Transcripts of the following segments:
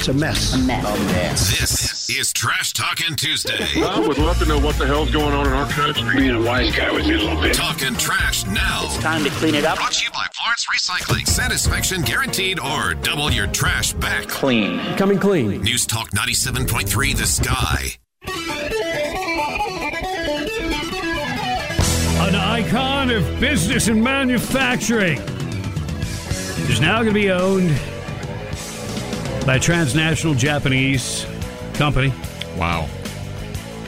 It's a mess. A mess. A mess. This is Trash Talking Tuesday. I would love to know what the hell's going on in our country. Being a wise guy with you a little bit. Talking trash now. It's time to clean it up. Brought to you by Florence Recycling. Satisfaction guaranteed or double your trash back. Clean. Coming clean. News Talk 97.3 The Sky. An icon of business and manufacturing is now going to be owned by a transnational Japanese company. Wow.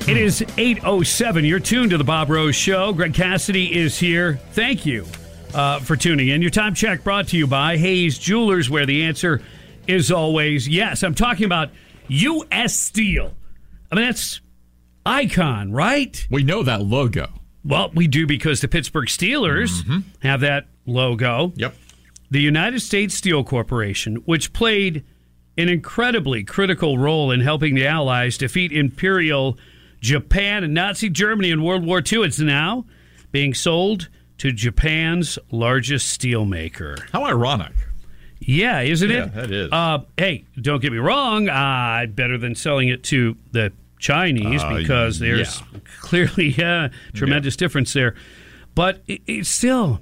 It is 8.07. You're tuned to the Bob Rose Show. Greg Cassidy is here. Thank you uh, for tuning in. Your time check brought to you by Hayes Jewelers, where the answer is always yes. I'm talking about U.S. Steel. I mean, that's icon, right? We know that logo. Well, we do because the Pittsburgh Steelers Mm-hmm. have that logo. Yep. The United States Steel Corporation, which played an incredibly critical role in helping the Allies defeat Imperial Japan and Nazi Germany in World War II, it's now being sold to Japan's largest steelmaker. How ironic. Yeah, isn't Yeah, it? that is. Uh, hey, don't get me wrong. Uh, better than selling it to the Chinese Uh, because there's yeah. clearly a tremendous difference there. But it, it's still,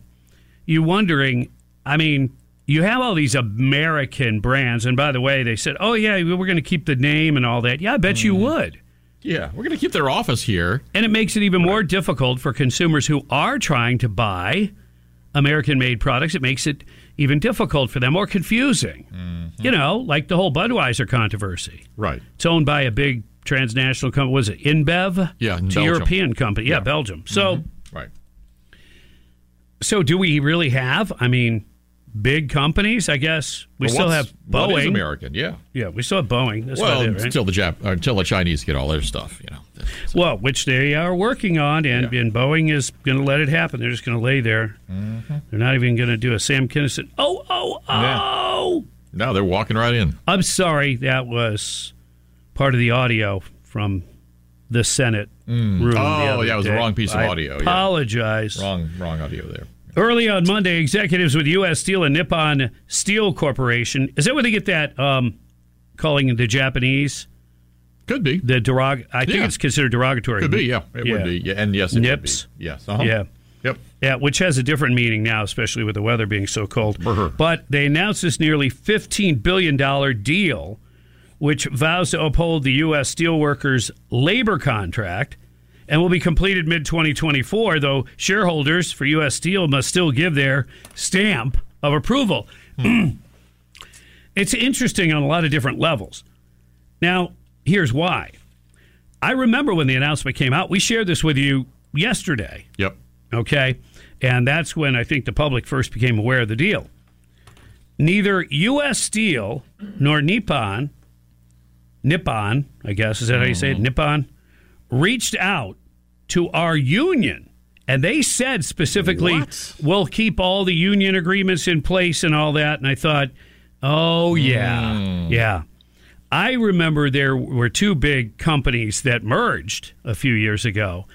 you're wondering. I mean, you have all these American brands, and by the way, they said, "Oh yeah, we're going to keep the name and all that." Yeah, I bet you Mm-hmm. would. Yeah, we're going to keep their office here. And it makes it even more difficult for consumers who are trying to buy American made products. It makes it even difficult for them or confusing. Mm-hmm. You know, like the whole Budweiser controversy. Right. It's owned by a big transnational company. Was it InBev? Yeah, in It's a Belgium. European company. Yeah, Yeah. Belgium. So, Right. so do we really have? I mean, big companies. I guess we Well, still have Boeing. American, yeah. Yeah, we still have Boeing. That's well, it, right? until the Jap- until the Chinese get all their stuff, you know. Well, which they are working on, and, and Boeing is going to let it happen. They're just going to lay there. Mm-hmm. They're not even going to do a Sam Kinison. Oh, oh, oh! No, they're walking right in. I'm sorry. That was part of the audio from the Senate room. the Oh, yeah, it was the wrong piece of I audio, yeah. Apologize. Wrong, wrong audio there. Early on Monday, executives with U.S. Steel and Nippon Steel Corporation. Is that where they get that um, calling the Japanese? Could be. The derog. I think Yeah. it's considered derogatory. Could be, yeah. It would be. Yeah, and yes, it would Nips. be. Yes. Uh-huh. Yeah. Yep. Yeah, which has a different meaning now, especially with the weather being so cold. But they announced this nearly $15 billion deal, which vows to uphold the U.S. steelworkers' labor contract and will be completed mid 2024, though shareholders for U.S. Steel must still give their stamp of approval. it's interesting on a lot of different levels. Now, here's why. I remember when the announcement came out, we shared this with you yesterday. Yep. Okay. And that's when I think the public first became aware of the deal. Neither U.S. Steel nor Nippon, Nippon, I guess, is that how you say it? Mm-hmm. Nippon, reached out to our union. And they said specifically, we'll keep all the union agreements in place and all that. And I thought, oh, yeah, hmm. yeah. I remember there were two big companies that merged a few years ago,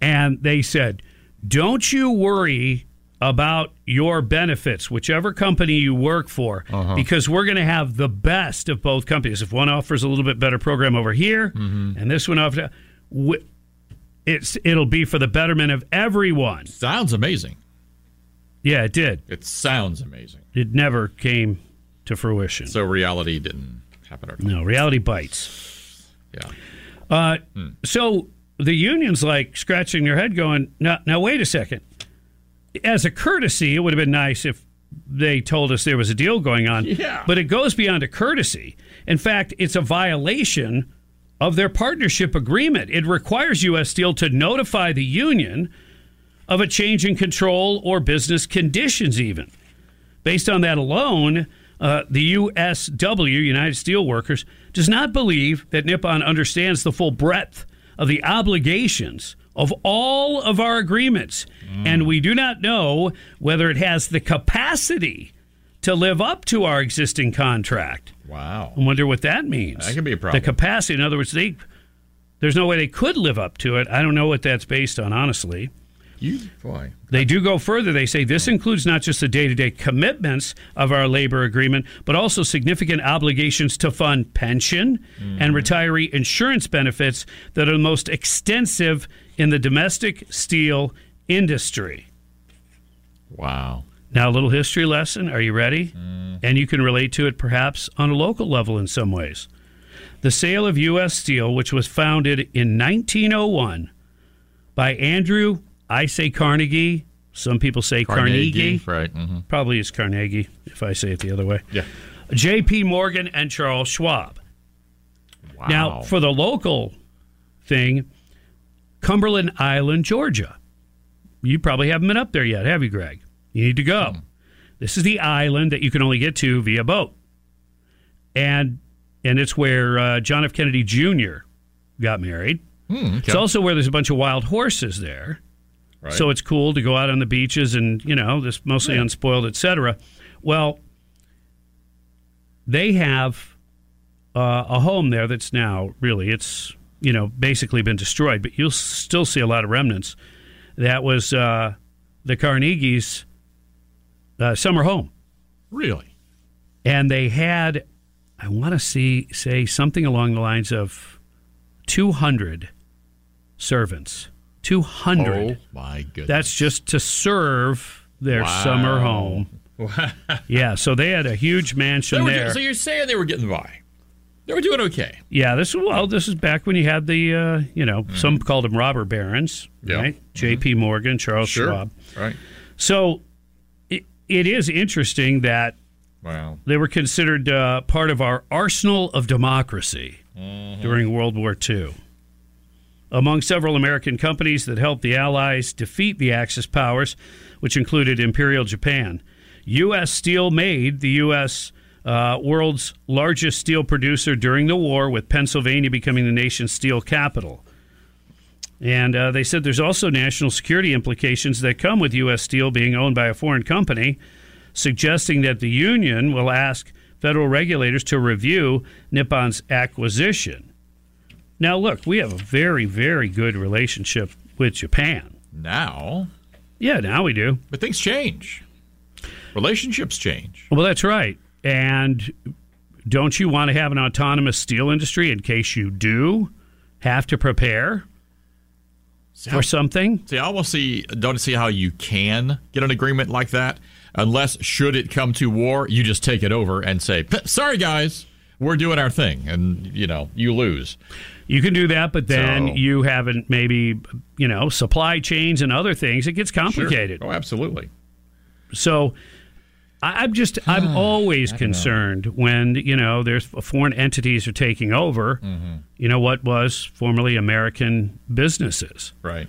and they said, Don't you worry about your benefits, whichever company you work for, uh-huh. because we're going to have the best of both companies. If one offers a little bit better program over here, mm-hmm. and this one offers, it's it'll be for the betterment of everyone. Sounds amazing. Yeah, it did. It sounds amazing. It never came to fruition. So reality didn't happen. No, reality bites. Yeah. Uh, So the union's like scratching their head, going, "Now, now, wait a second. As a courtesy, it would have been nice if they told us there was a deal going on. Yeah. But it goes beyond a courtesy. In fact, it's a violation of their partnership agreement. It requires U.S. Steel to notify the union of a change in control or business conditions, even. Based on that alone, uh, the USW, United Steelworkers, does not believe that Nippon understands the full breadth of the obligations of all of our agreements. And we do not know whether it has the capacity to live up to our existing contract. Wow. I wonder what that means. That could be a problem. The capacity, in other words, they there's no way they could live up to it. I don't know what that's based on, honestly. You boy. They do go further. They say this includes not just the day to day commitments of our labor agreement, but also significant obligations to fund pension and mm. retiree insurance benefits that are the most extensive in the domestic steel industry. Wow. Now, a little history lesson. Are you ready? And you can relate to it perhaps on a local level in some ways. The sale of U.S. Steel, which was founded in 1901 by Andrew, I say Carnegie. Some people say Carnegie. Right. hmm Probably is Carnegie if I say it the other way. Yeah. J.P. Morgan and Charles Schwab. Wow. Now, for the local thing, Cumberland Island, Georgia. You probably haven't been up there yet, have you, Greg? You need to go. This is the island that you can only get to via boat, and and it's where uh, John F. Kennedy Jr. got married. Hmm, It's also where there's a bunch of wild horses there. Right. So it's cool to go out on the beaches and, you know, this mostly unspoiled, etc. Well, they have uh, a home there that's now really, it's, you know, basically been destroyed, but you'll still see a lot of remnants. That was uh, the Carnegie's uh, summer home. really. And they had, I want to see, say something along the lines of 200 servants. 200. Oh my goodness. That's just to serve their Wow. summer home. yeah, so they had a huge mansion there. so you're saying they were getting by? They were doing okay. yeah, this is well, this is back when you had the uh, you know, some called them robber barons, Mm-hmm. Yeah. Mm-hmm. right? J.P. Morgan, Charles Schwab. Right. So it, is interesting that Wow. they were considered uh, part of our arsenal of democracy during World War II. Among several American companies that helped the Allies defeat the Axis powers, which included Imperial Japan, U.S. Steel made the U.S. Uh, world's largest steel producer during the war, with Pennsylvania becoming the nation's steel capital. And uh, they said there's also national security implications that come with U.S. Steel being owned by a foreign company, suggesting that the union will ask federal regulators to review Nippon's acquisition. Now, look, we have a very, very good relationship with Japan. Now, Yeah, now we do. but things change. Relationships change. Well, that's right. And don't you want to have an autonomous steel industry in case you do have to prepare for something? See, I almost see don't see how you can get an agreement like that unless should it come to war, you just take it over and say, "Sorry guys, we're doing our thing," and you know you lose. You can do that, but then So- you haven't maybe, you know, supply chains and other things. It gets complicated. Oh, absolutely. So I'm just, I'm always concerned when, you know, there's foreign entities are taking over, Mm-hmm. you know, what was formerly American businesses. Right.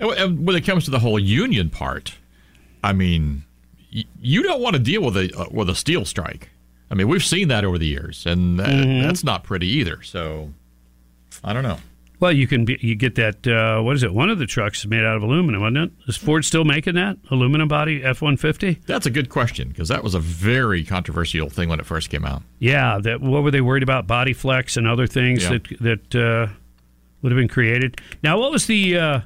And when it comes to the whole union part, I mean, you don't want to deal with a uh, with a steel strike. I mean, we've seen that over the years, and that, Mm-hmm. that's not pretty either. So, I don't know. Well, you can be, you get that, uh, what is it? One of the trucks is made out of aluminum, wasn't it? Is Ford still making that? Aluminum body F 150? That's a good question because that was a very controversial thing when it first came out. Yeah. That, what were they worried about? Body flex and other things Yeah. that, that uh, would have been created. Now, what was the, uh,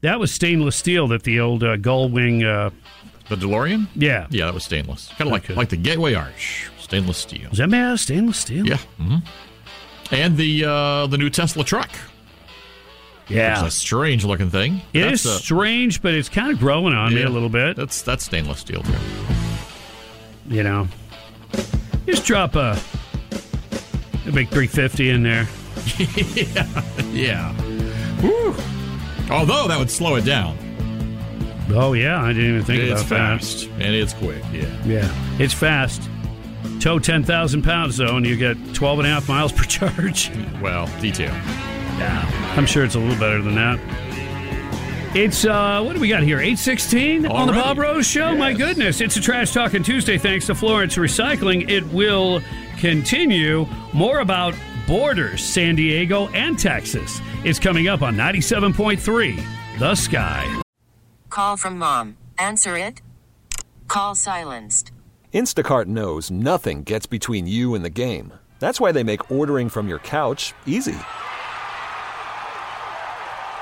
that was stainless steel that the old uh, gull wing, uh, The DeLorean? yeah. Yeah, that was stainless. Kind of like Okay. like the Gateway Arch, stainless steel. Was that made out of stainless steel? Yeah. hmm And the uh, the new Tesla truck. Yeah. It's a strange looking thing. It That's is a- strange, but it's kind of growing on me a little bit. That's that's stainless steel too. You know, just drop a A big 350 in there. yeah. Yeah. Although that would slow it down. Oh, yeah. I didn't even think it's about fast and it's quick. Yeah. Yeah. It's fast. Tow 10,000 pounds, though, and you get 12 and a half miles per charge. Well, detail. Yeah. I'm sure it's a little better than that. It's, uh, what do we got here? 816 on the Bob Rose Show? My goodness. It's a Trash Talking Tuesday thanks to Florence Recycling. It will continue. More about borders, San Diego and Texas. It's coming up on 97.3 The Sky. Call from mom. Answer it. Call silenced. Instacart knows nothing gets between you and the game. That's why they make ordering from your couch easy.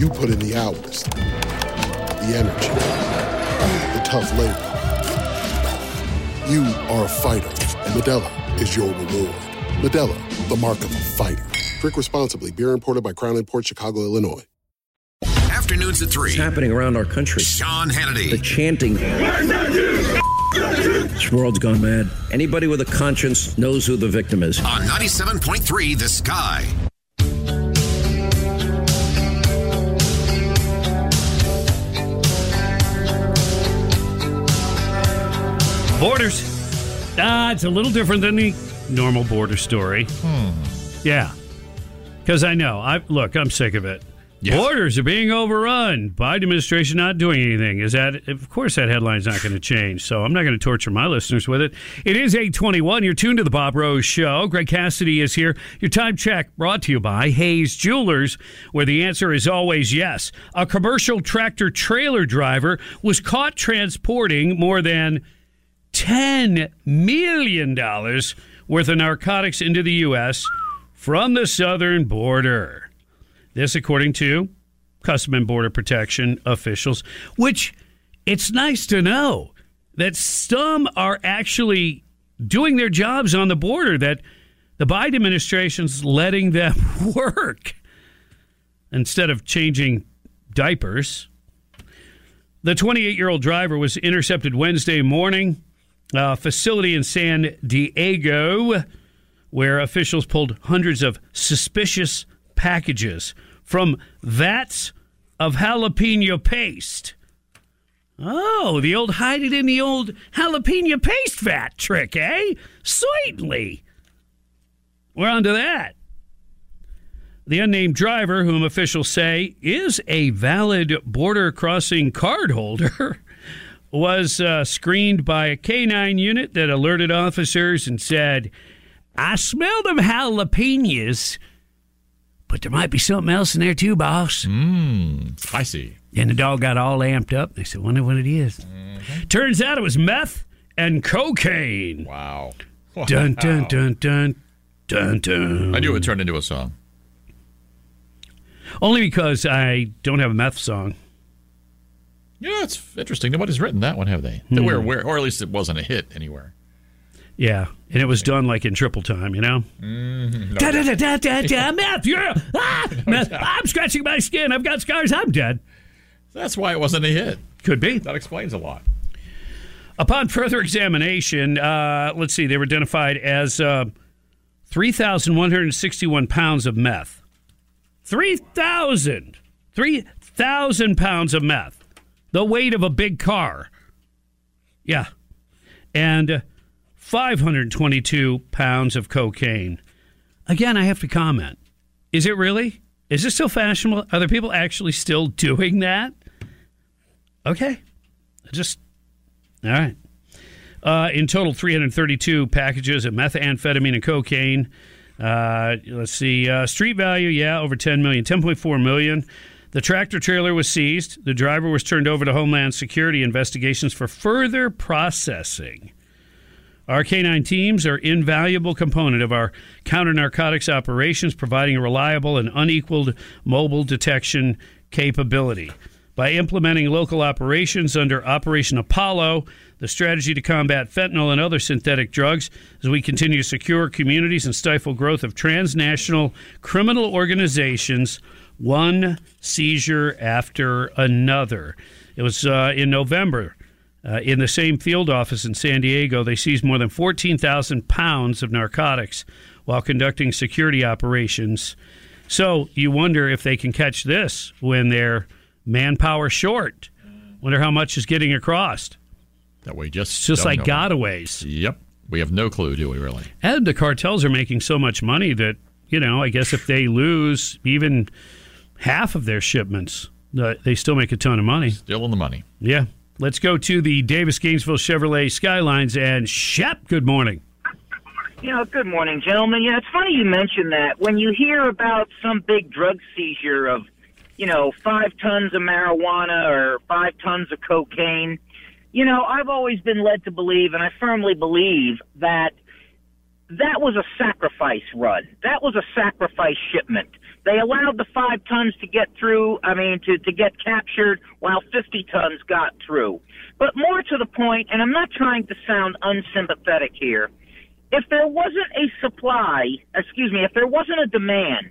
You put in the hours, the energy, the tough labor. You are a fighter, and Modelo is your reward. Modelo, the mark of a fighter. Drink responsibly. Beer imported by Crown Imports Chicago, Illinois. Afternoons at 3. It's happening around our country. Sean Hannity. The chanting. This world's gone mad. Anybody with a conscience knows who the victim is. On 97.3 The Sky. Borders. Ah, it's a little different than the normal border story. Yeah. Because I know. I Look, I'm sick of it. Yes. Borders are being overrun. Biden administration not doing anything. Is that of course that headline's not going to change. So I'm not going to torture my listeners with it. It is 821. You're tuned to the Bob Rose Show. Greg Cassidy is here. Your time check brought to you by Hayes Jewelers, where the answer is always yes. A commercial tractor trailer driver was caught transporting more than $10 million worth of narcotics into the U.S. from the southern border. This, according to Custom and Border Protection officials, which it's nice to know that some are actually doing their jobs on the border, that the Biden administration's letting them work instead of changing diapers. The 28 year old driver was intercepted Wednesday morning, a facility in San Diego, where officials pulled hundreds of suspicious packages from vats of jalapeno paste. Oh, the old hide it in the old jalapeno paste vat trick, eh? Sweetly. We're on to that. The unnamed driver, whom officials say is a valid border crossing card holder, was uh, screened by a K9 unit that alerted officers and said, I smelled them jalapenos, but there might be something else in there too, boss. Mm, I see. And the dog got all amped up. They said, wonder what it is." Turns out it was meth and cocaine. Wow. Dun, dun, dun, dun, dun, dun. I knew it would turn into a song. Only because I don't have a meth song. Yeah, it's interesting. Nobody's written that one, have they? Hmm. That we're or at least it wasn't a hit anywhere. Yeah, and it was done like in triple time, you know? Mm-hmm. Da, da, da, da, da, da, meth, yeah. Ah, meth. I'm scratching my skin. I've got scars. I'm dead. That's why it wasn't a hit. Could be. That explains a lot. Upon further examination, uh, let's see, they were identified as uh, 3,161 pounds of meth. 3,000! 3,000 pounds of meth. The weight of a big car. Yeah. And uh, 522 pounds of cocaine. Again, I have to comment. Is it really? Is this still fashionable? Are there people actually still doing that? Okay. Just, all right. Uh, in total, 332 packages of methamphetamine and cocaine. Uh, let's see. Uh, street value, yeah, over 10 million, 10.4 million. The tractor trailer was seized. The driver was turned over to Homeland Security investigations for further processing. Our K9 teams are invaluable component of our counter narcotics operations, providing a reliable and unequaled mobile detection capability. By implementing local operations under Operation Apollo, the strategy to combat fentanyl and other synthetic drugs as we continue to secure communities and stifle growth of transnational criminal organizations, one seizure after another. It was uh, in November. Uh, in the same field office in San Diego, they seized more than 14,000 pounds of narcotics while conducting security operations. So you wonder if they can catch this when they're manpower short. Wonder how much is getting across. That we just It's just like gotaways. Yep, we have no clue, do we? Really? And the cartels are making so much money that, you know, I guess if they lose even half of their shipments, uh, they still make a ton of money. Still in the money. Yeah. Let's go to the Davis Gainesville Chevrolet Skylines and Shep. Good morning. You know, good morning, gentlemen. Yeah, it's funny you mention that. When you hear about some big drug seizure of, you know, five tons of marijuana or five tons of cocaine, you know, I've always been led to believe, and I firmly believe, that that was a sacrifice run. That was a sacrifice shipment. They allowed the five tons to get through, I mean, to, to get captured while 50 tons got through. But more to the point, and I'm not trying to sound unsympathetic here, if there wasn't a supply, excuse me, if there wasn't a demand,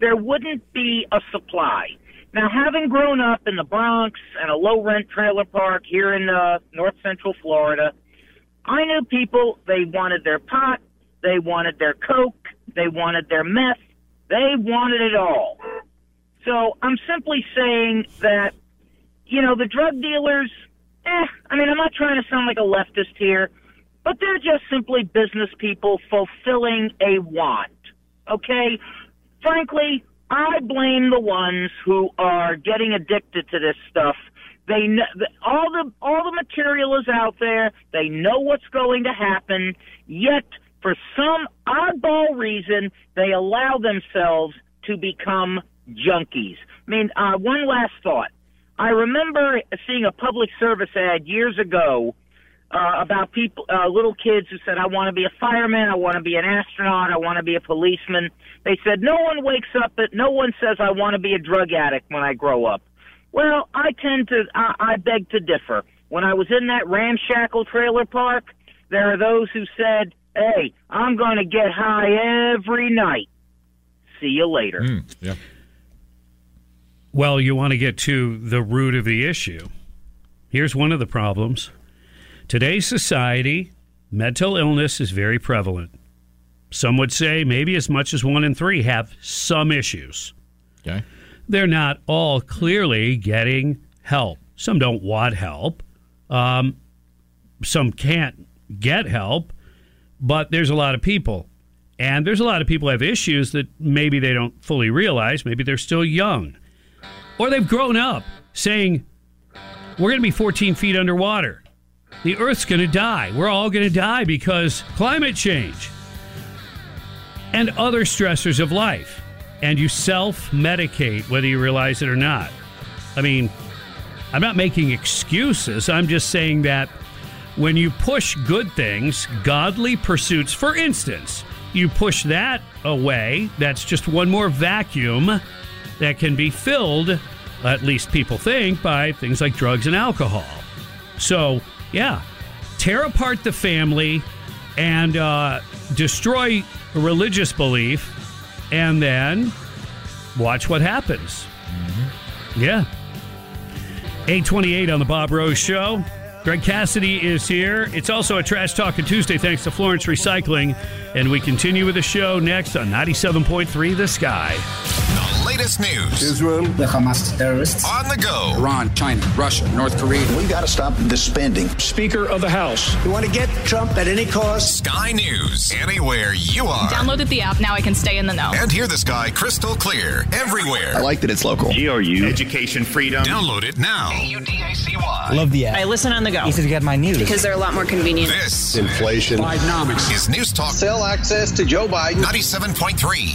there wouldn't be a supply. Now, having grown up in the Bronx and a low rent trailer park here in uh, north central Florida, I knew people, they wanted their pot, they wanted their coke, they wanted their meth, they wanted it all. So I'm simply saying that, you know, the drug dealers, eh, I mean, I'm not trying to sound like a leftist here, but they're just simply business people fulfilling a want. Okay? Frankly, I blame the ones who are getting addicted to this stuff. They know, all the all the material is out there. They know what's going to happen. Yet, for some oddball reason, they allow themselves to become junkies. I mean, uh, one last thought. I remember seeing a public service ad years ago uh, about people, uh, little kids who said, "I want to be a fireman, I want to be an astronaut, I want to be a policeman." They said, "No one wakes up, at, no one says I want to be a drug addict when I grow up." Well, I tend to, I, I beg to differ. When I was in that ramshackle trailer park, there are those who said, "Hey, I'm going to get high every night." See you later. yeah. Well, you want to get to the root of the issue. Here's one of the problems. Today's society, mental illness is very prevalent. Some would say maybe as much as one in three have some issues. Okay. They're not all clearly getting help. Some don't want help. Um, some can't get help, but there's a lot of people. And there's a lot of people have issues that maybe they don't fully realize. Maybe they're still young. Or they've grown up saying, we're going to be 14 feet underwater. The Earth's going to die. We're all going to die because climate change and other stressors of life. And you self medicate whether you realize it or not. I mean, I'm not making excuses. I'm just saying that when you push good things, godly pursuits, for instance, you push that away, that's just one more vacuum that can be filled, at least people think, by things like drugs and alcohol. So, yeah, tear apart the family and uh, destroy religious belief, and then watch what happens. Yeah. 828 on the Bob Rose Show. Greg Cassidy is here. It's also a Trash Talking Tuesday thanks to Florence Recycling. And we continue with the show next on 97.3 The Sky. The latest news. Israel, the Hamas terrorists. On the go. Iran, China, Russia, North Korea. We got to stop the spending. Speaker of the House. You want to get Trump at any cost? Sky News. Anywhere you are. Downloaded the app. Now I can stay in the know. And hear the sky crystal clear everywhere. I like that it's local. GRU. Education freedom. Download it now. A-U-D-A-C-Y. Love the app. I listen on the go. Easy to get my news. Because they're a lot more convenient. This inflation. Bidenomics is News Talk. Sell access to Joe Biden. 97.3.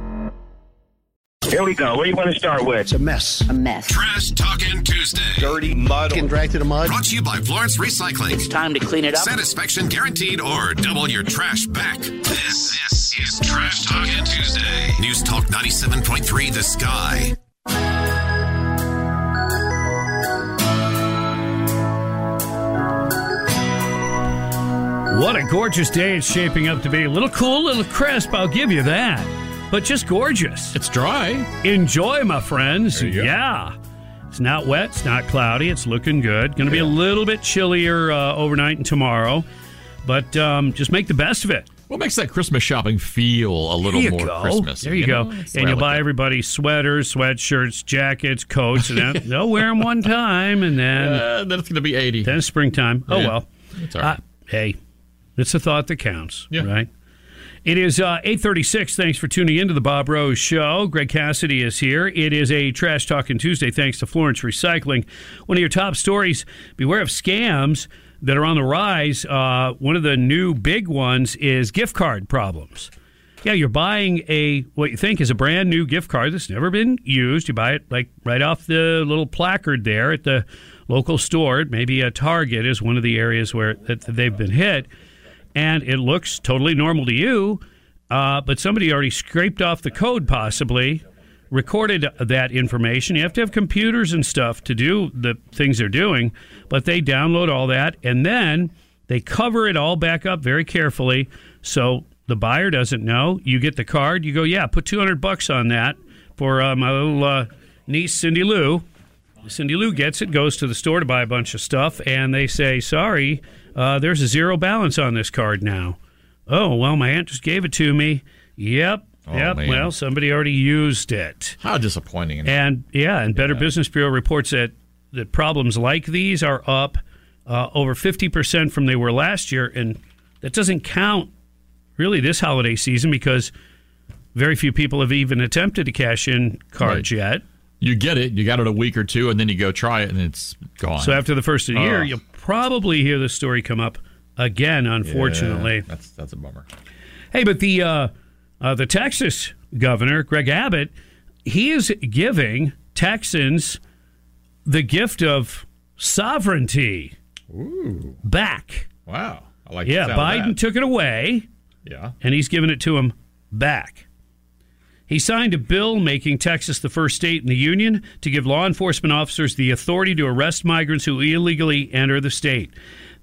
Here we go. What do you want to start with? It's a mess. A mess. Trash Talking Tuesday. Dirty mud. Getting dragged to the mud. Brought to you by Florence Recycling. It's time to clean it up. Satisfaction guaranteed or double your trash back. This, this is Trash Talking Tuesday. News Talk 97.3 The Sky. What a gorgeous day it's shaping up to be. A little cool, a little crisp, I'll give you that. But just gorgeous. It's dry. Enjoy, my friends. Go. Yeah. It's not wet, it's not cloudy, it's looking good. Going to be a little bit chillier uh, overnight and tomorrow, but um, just make the best of it. What makes that Christmas shopping feel a little more go. Christmas? There you, go. That's and you'll buy everybody sweaters, sweatshirts, jackets, coats, and then they'll wear them one time, and then Uh, then it's going to be 80. then it's springtime. Oh Yeah. well. It's all right. Uh, hey, it's a thought that counts, Yeah. right? It is uh, 836. Thanks for tuning into the Bob Rose Show. Greg Cassidy is here. It is a Trash Talking Tuesday thanks to Florence Recycling. One of your top stories, beware of scams that are on the rise. Uh, one of the new big ones is gift card problems. Yeah, you're buying a what you think is a brand new gift card that's never been used. You buy it like right off the little placard there at the local store. Maybe a Target is one of the areas where that they've been hit, and it looks totally normal to you. Uh, but somebody already scraped off the code, possibly recorded that information. You have to have computers and stuff to do the things they're doing, but they download all that and then they cover it all back up very carefully so the buyer doesn't know. You get the card, you go, yeah, put 200 bucks on that for uh, my little uh, niece, Cindy Lou. Cindy Lou gets it, goes to the store to buy a bunch of stuff, and they say, sorry, uh, there's a zero balance on this card now. Oh, well, my aunt just gave it to me. Yep. Oh, yep. man. Well, somebody already used it. How disappointing. And yeah, and Better Business Bureau reports that that problems like these are up uh, over fifty percent from they were last year, and that doesn't count really this holiday season because very few people have even attempted to cash in cards Right. yet. You get it, you got it a week or two, and then you go try it, and it's gone. So after the first of the year, Oh. Probably hear this story come up again. Unfortunately, Yeah, that's that's a bummer. Hey, but the uh, uh, the Texas governor, Greg Abbott, he is giving Texans the gift of sovereignty Ooh, back. wow! I like. yeah, the sound of Biden took it away, Yeah. and he's giving it to him back. He signed a bill making Texas the first state in the union to give law enforcement officers the authority to arrest migrants who illegally enter the state.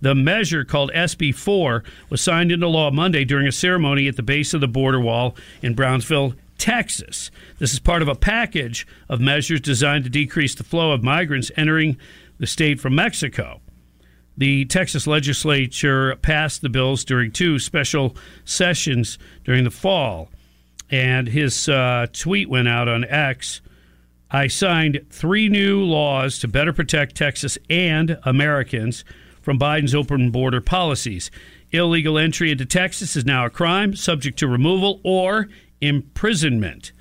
The measure, called SB 4, was signed into law Monday during a ceremony at the base of the border wall in Brownsville, Texas. This is part of a package of measures designed to decrease the flow of migrants entering the state from Mexico. The Texas legislature passed the bills during two special sessions during the fall. And his uh, tweet went out on X. I signed three new laws to better protect Texas and Americans from Biden's open border policies. Illegal entry into Texas is now a crime, subject to removal or imprisonment.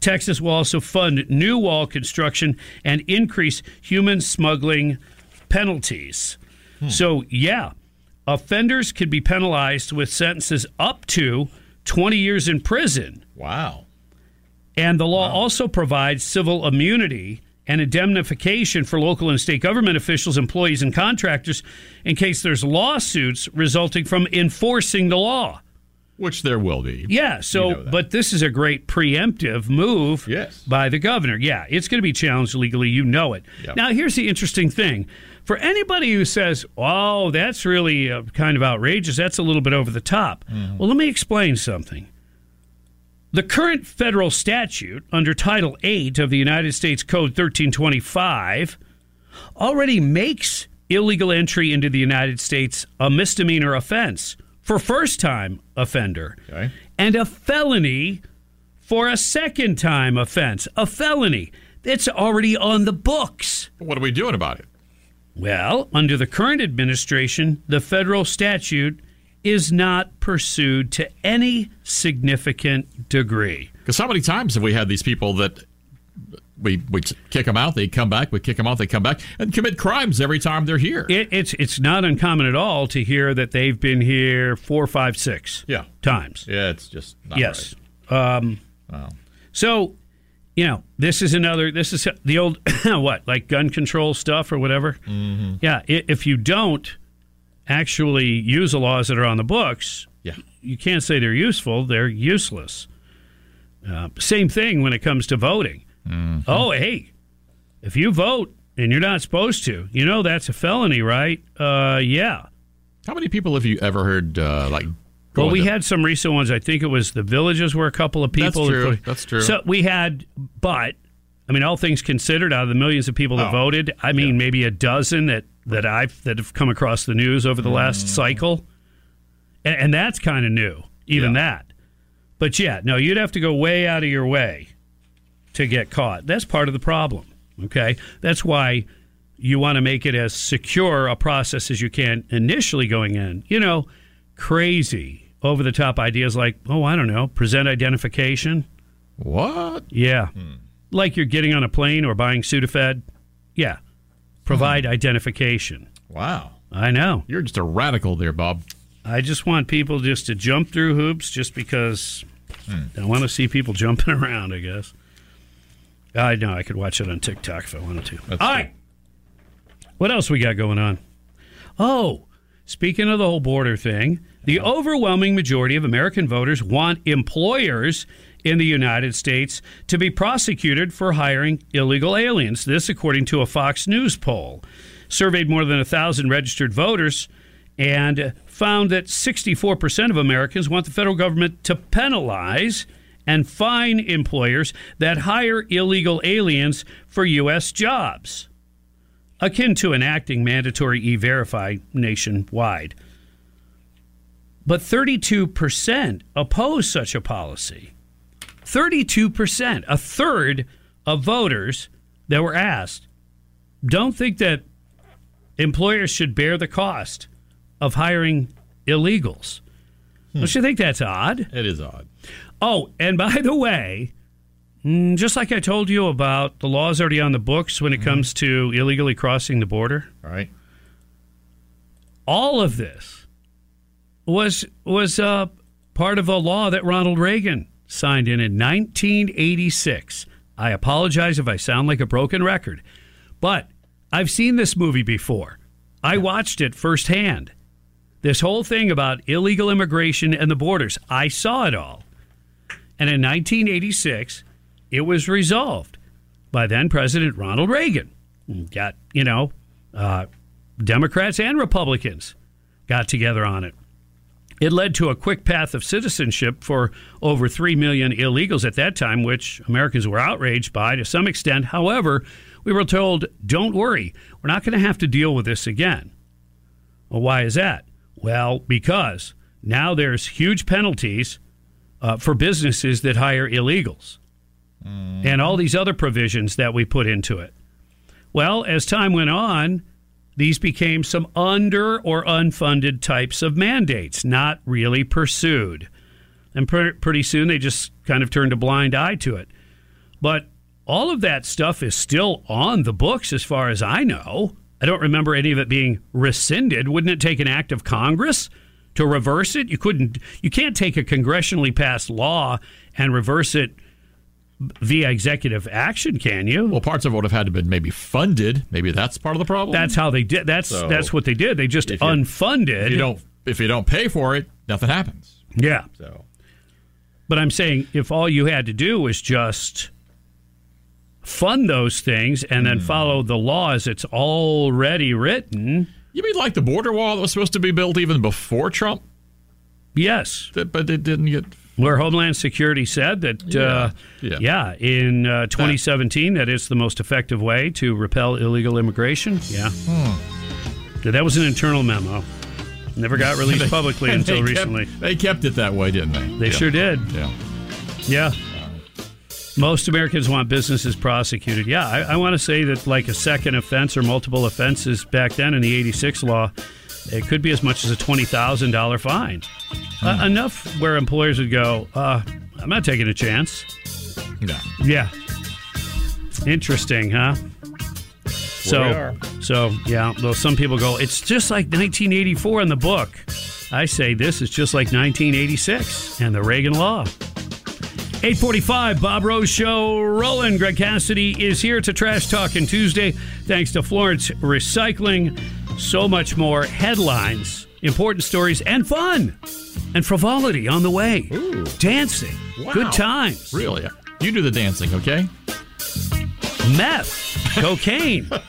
Texas will also fund new wall construction and increase human smuggling penalties. So, yeah, offenders could be penalized with sentences up to 20 years in prison. Wow. And the law also provides civil immunity and indemnification for local and state government officials, employees, and contractors in case there's lawsuits resulting from enforcing the law. Which there will be. Yeah, so You know but this is a great preemptive move Yes. by the governor. Yeah, it's going to be challenged legally, you know it. Yep. Now, here's the interesting thing. For anybody who says, "Oh, that's really uh, kind of outrageous. That's a little bit over the top." Mm-hmm. Well, let me explain something. The current federal statute under Title 8 of the United States Code 1325 already makes illegal entry into the United States a misdemeanor offense for first time offender Okay. and a felony for a second time offense. A felony. It's already on the books. What are we doing about it? Well, under the current administration, the federal statute is not pursued to any significant degree. Because how many times have we had these people that we we kick them out, they come back, we kick them out, they come back, and commit crimes every time they're here? It, it's it's not uncommon at all to hear that they've been here four, five, six Yeah. times. Yeah, it's just not yes. Um. Wow. So, you know, this is another. This is the old what, like gun control stuff or whatever. Mm-hmm. Yeah. If you don't actually use the laws that are on the books, Yeah. you can't say they're useful. They're useless. Uh, same thing when it comes to voting. Mm-hmm. Oh, hey, if you vote and you're not supposed to, you know that's a felony, right? Uh, yeah. How many people have you ever heard uh, like? Well, we to- had some recent ones. I think it was the villages where a couple of people. That's true. That's true. So we had, but I mean, all things considered, out of the millions of people that Oh. voted, I mean, maybe a dozen that that I've that have come across the news over the Mm. last cycle, and, and that's kind of new, even that. But yeah, no, you'd have to go way out of your way to get caught. That's part of the problem. Okay, that's why you want to make it as secure a process as you can initially going in. You know, crazy over the top ideas like, oh, I don't know, present identification. What? Yeah. Like you're getting on a plane or buying Sudafed. Yeah. Provide identification. Wow. I know. You're just a radical there, Bob. I just want people just to jump through hoops just because hmm. I want to see people jumping around, I guess. I know I could watch it on TikTok if I wanted to. All right. What else we got going on? Oh, speaking of the whole border thing, the overwhelming majority of American voters want employers in the United States to be prosecuted for hiring illegal aliens. This, according to a Fox News poll, surveyed more than a thousand registered voters and found that 64% of Americans want the federal government to penalize and fine employers that hire illegal aliens for U.S. jobs, akin to enacting mandatory e verify nationwide. But 32% oppose such a policy. 32%, a third of voters that were asked, don't think that employers should bear the cost of hiring illegals. Don't you think that's odd? It is odd. Oh, and by the way, mm, just like I told you about the laws already on the books when it comes to illegally crossing the border, All right. all of this was was uh, part of a law that Ronald Reagan signed in in 1986. I apologize if I sound like a broken record, but I've seen this movie before. I watched it firsthand. This whole thing about illegal immigration and the borders, I saw it all. And in 1986, it was resolved by then President Ronald Reagan. Got, you know, uh, Democrats and Republicans got together on it. It led to a quick path of citizenship for over 3 million illegals at that time, which Americans were outraged by to some extent. However, we were told, don't worry, we're not going to have to deal with this again. Well, why is that? Well, because now there's huge penalties uh, for businesses that hire illegals and all these other provisions that we put into it. Well, as time went on, these became some under or unfunded types of mandates, not really pursued. And pre- pretty soon they just kind of turned a blind eye to it. But all of that stuff is still on the books as far as I know. I don't remember any of it being rescinded. Wouldn't it take an act of Congress to reverse it? You couldn't you can't take a congressionally passed law and reverse it via executive action, can you? Well, parts of it would have had to been maybe funded. Maybe that's part of the problem. That's how they did. That's So, that's what they did. They just if you- unfunded. If you don't, if you don't pay for it, nothing happens. Yeah. So, But I'm saying if all you had to do was just fund those things and then hmm. follow the law as it's already written. you mean like the border wall that was supposed to be built even before Trump, Yes. But it didn't get. Where Homeland Security said that, uh, Yeah. yeah, in uh, 2017, that is the most effective way to repel illegal immigration. Yeah. Hmm. That was an internal memo. Never got released They- publicly until they kept- recently. they kept it that way, didn't they? They Yeah. sure did. Yeah. Yeah. Most Americans want businesses prosecuted. Yeah, I, I want to say that like a second offense or multiple offenses back then in the 86 law, it could be as much as a $20,000 fine. Uh, enough where employers would go, uh, I'm not taking a chance. No. Yeah. Interesting, huh? So, so yeah. Though some people go, it's just like 1984 in the book. I say this is just like 1986 and the Reagan law. 845 Bob Rose Show rolling. Greg Cassidy is here to Trash talk Talking Tuesday. Thanks to Florence Recycling. So much more headlines, important stories, and fun and frivolity on the way. Dancing. Wow. Good times. Really? You do the dancing, okay? Meth. Cocaine.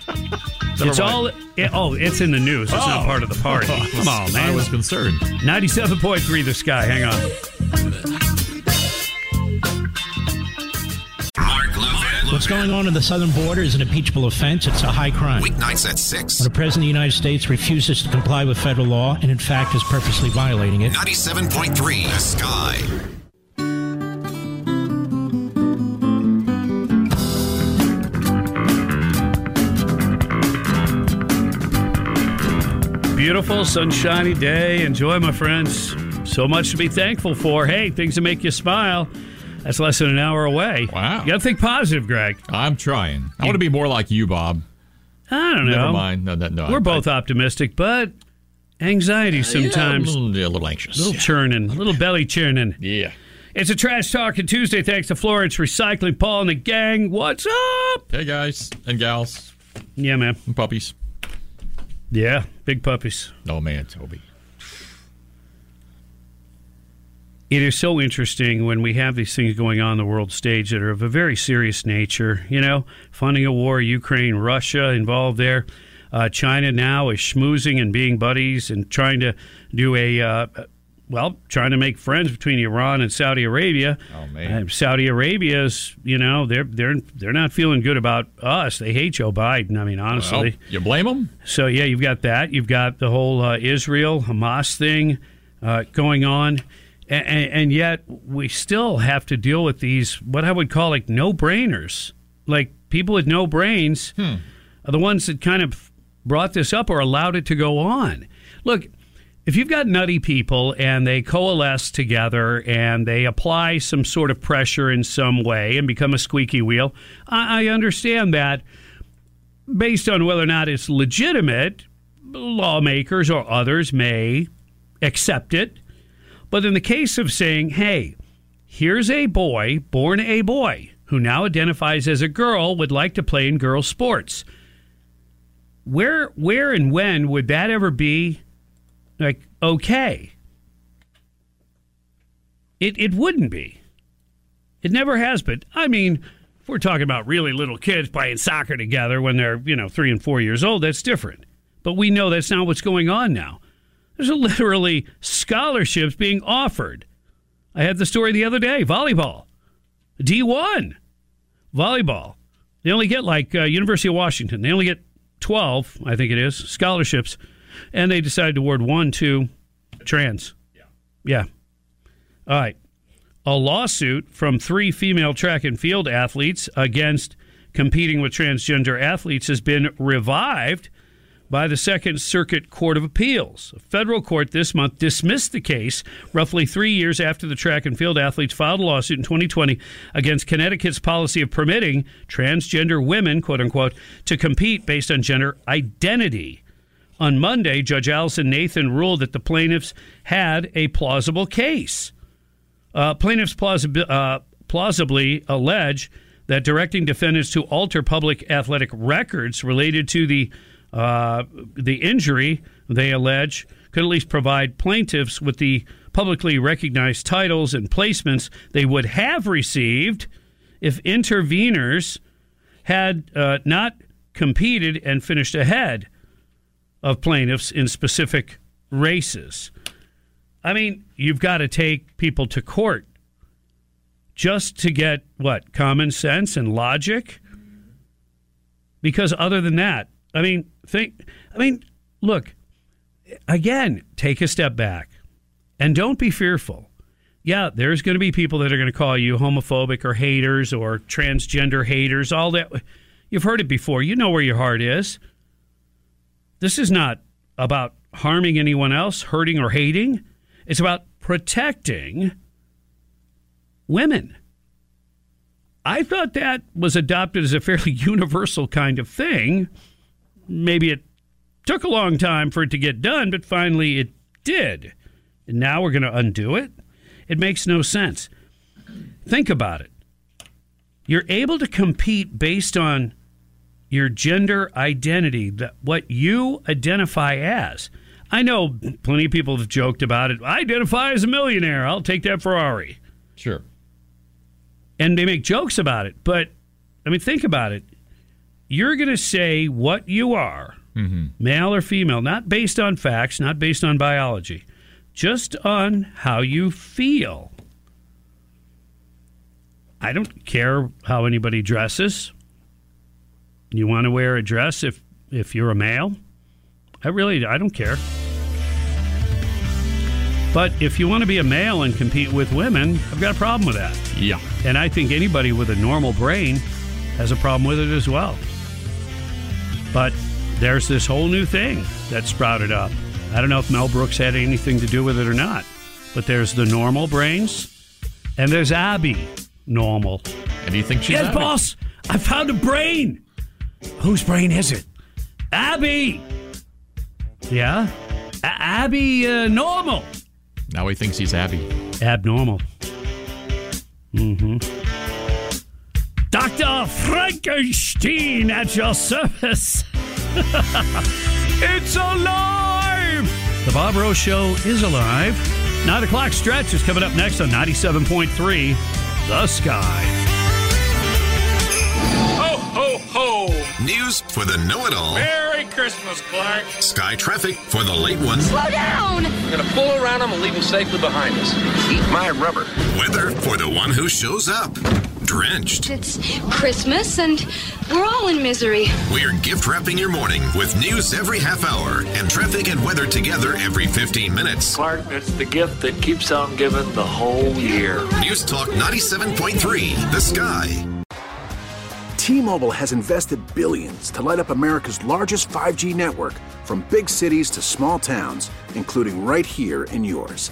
It's all. It, oh, it's in the news. It's not Oh. part of the party. Come on, man. I was concerned. 97.3 The Sky. Hang on. What's going on at the southern border is an impeachable offense. It's a high crime. Weeknights at 6. When the President of the United States refuses to comply with federal law and, in fact, is purposely violating it, 97.3 The Sky. Beautiful, sunshiny day. Enjoy, my friends. So much to be thankful for. Hey, things that make you smile. That's less than an hour away. Wow. You got to think positive, Greg. I'm trying. I want to be more like you, Bob. I don't know. Never mind. No, no, no, We're I- both optimistic, but anxiety sometimes. Yeah, a little, a little anxious. A little churning, a little belly churning. Yeah. It's a trash talking Tuesday. Thanks to Florence Recycling, Paul and the gang. What's up? Hey, guys and gals Yeah, man. and puppies. Yeah, big puppies. Oh, man, Toby. It is so interesting when we have these things going on the world stage that are of a very serious nature. You know, funding a war, Ukraine, Russia involved there. Uh, China now is schmoozing and being buddies and trying to do a, uh, well, trying to make friends between Iran and Saudi Arabia. Oh, man. Uh, Saudi Arabia's, you know, they're they're they're not feeling good about us. They hate Joe Biden. I mean, honestly. Well, you blame them? So yeah, you've got that. You've got the whole uh, Israel Hamas thing uh, going on, and, and yet we still have to deal with these what I would call like no brainers. Like people with no brains hmm. are the ones that kind of brought this up or allowed it to go on. Look. If you've got nutty people and they coalesce together and they apply some sort of pressure in some way and become a squeaky wheel, I, I understand that based on whether or not it's legitimate, lawmakers or others may accept it. But in the case of saying, hey, here's a boy, born a boy, who now identifies as a girl, would like to play in girls' sports. Where, where and when would that ever be like okay? It, it wouldn't be. It never has been. I mean, if we're talking about really little kids playing soccer together when they're, you know, three and four years old, that's different. But we know that's not what's going on now. There's literally scholarships being offered. I had the story the other day volleyball, D1 volleyball. They only get like uh, University of Washington, they only get 12, I think it is, scholarships. And they decided to award one to trans. Yeah. Yeah. All right a lawsuit from three female track and field athletes against competing with transgender athletes has been revived by the Second Circuit Court of Appeals. A federal court this month dismissed the case roughly three years after the track and field athletes filed a lawsuit in 2020 against Connecticut's policy of permitting transgender women, quote unquote, to compete based on gender identity. On Monday, Judge Alison Nathan ruled that the plaintiffs had a plausible case. Uh, plaintiffs plausibi- uh, plausibly allege that directing defendants to alter public athletic records related to the uh, the injury they allege could at least provide plaintiffs with the publicly recognized titles and placements they would have received if interveners had uh, not competed and finished ahead of plaintiffs in specific races. I mean, you've got to take people to court just to get what common sense and logic because other than that i mean think i mean look again take a step back and don't be fearful. Yeah there's going to be people that are going to call you homophobic or haters or transgender haters all that. You've heard it before. You know where your heart is. This is not about harming anyone else hurting or hating. It's about protecting women. I thought that was adopted as a fairly universal kind of thing. Maybe it took a long time for it to get done, but finally it did. And now we're going to undo it? It makes no sense. Think about it. You're able to compete based on your gender identity, what you identify as. I know plenty of people have joked about it. I identify as a millionaire. I'll take that Ferrari. Sure. And they make jokes about it. But, I mean, think about it. You're going to say what you are, mm-hmm. male or female, not based on facts, not based on biology, just on how you feel. I don't care how anybody dresses. You want to wear a dress if if you're a male? I really I don't care. But if you want to be a male and compete with women, I've got a problem with that. Yeah. And I think anybody with a normal brain has a problem with it as well. But there's this whole new thing that sprouted up. I don't know if Mel Brooks had anything to do with it or not, but there's the normal brains and there's Abby normal. And do you think she's Yes, Abby? boss. I found a brain. Whose brain is it? Abby. Yeah. A- Abby uh, normal. Now he thinks he's Abby. Abnormal. Mm-hmm. Dr. Frankenstein at your service. it's alive! The Bob Rose Show is alive. Nine o'clock stretch is coming up next on 97.3 The Sky. Ho, ho, ho! News for the know it all. Merry Christmas, Clark. Sky traffic for the late one. Slow down! We're gonna pull around them and leave them safely behind us. Eat my rubber. Weather for the one who shows up. Drenched. It's Christmas and we're all in misery. We're gift wrapping your morning with news every half hour and traffic and weather together every 15 minutes. Clark, it's the gift that keeps on giving the whole year. News Talk 97.3, The Sky. T-Mobile has invested billions to light up America's largest 5G network from big cities to small towns, including right here in yours.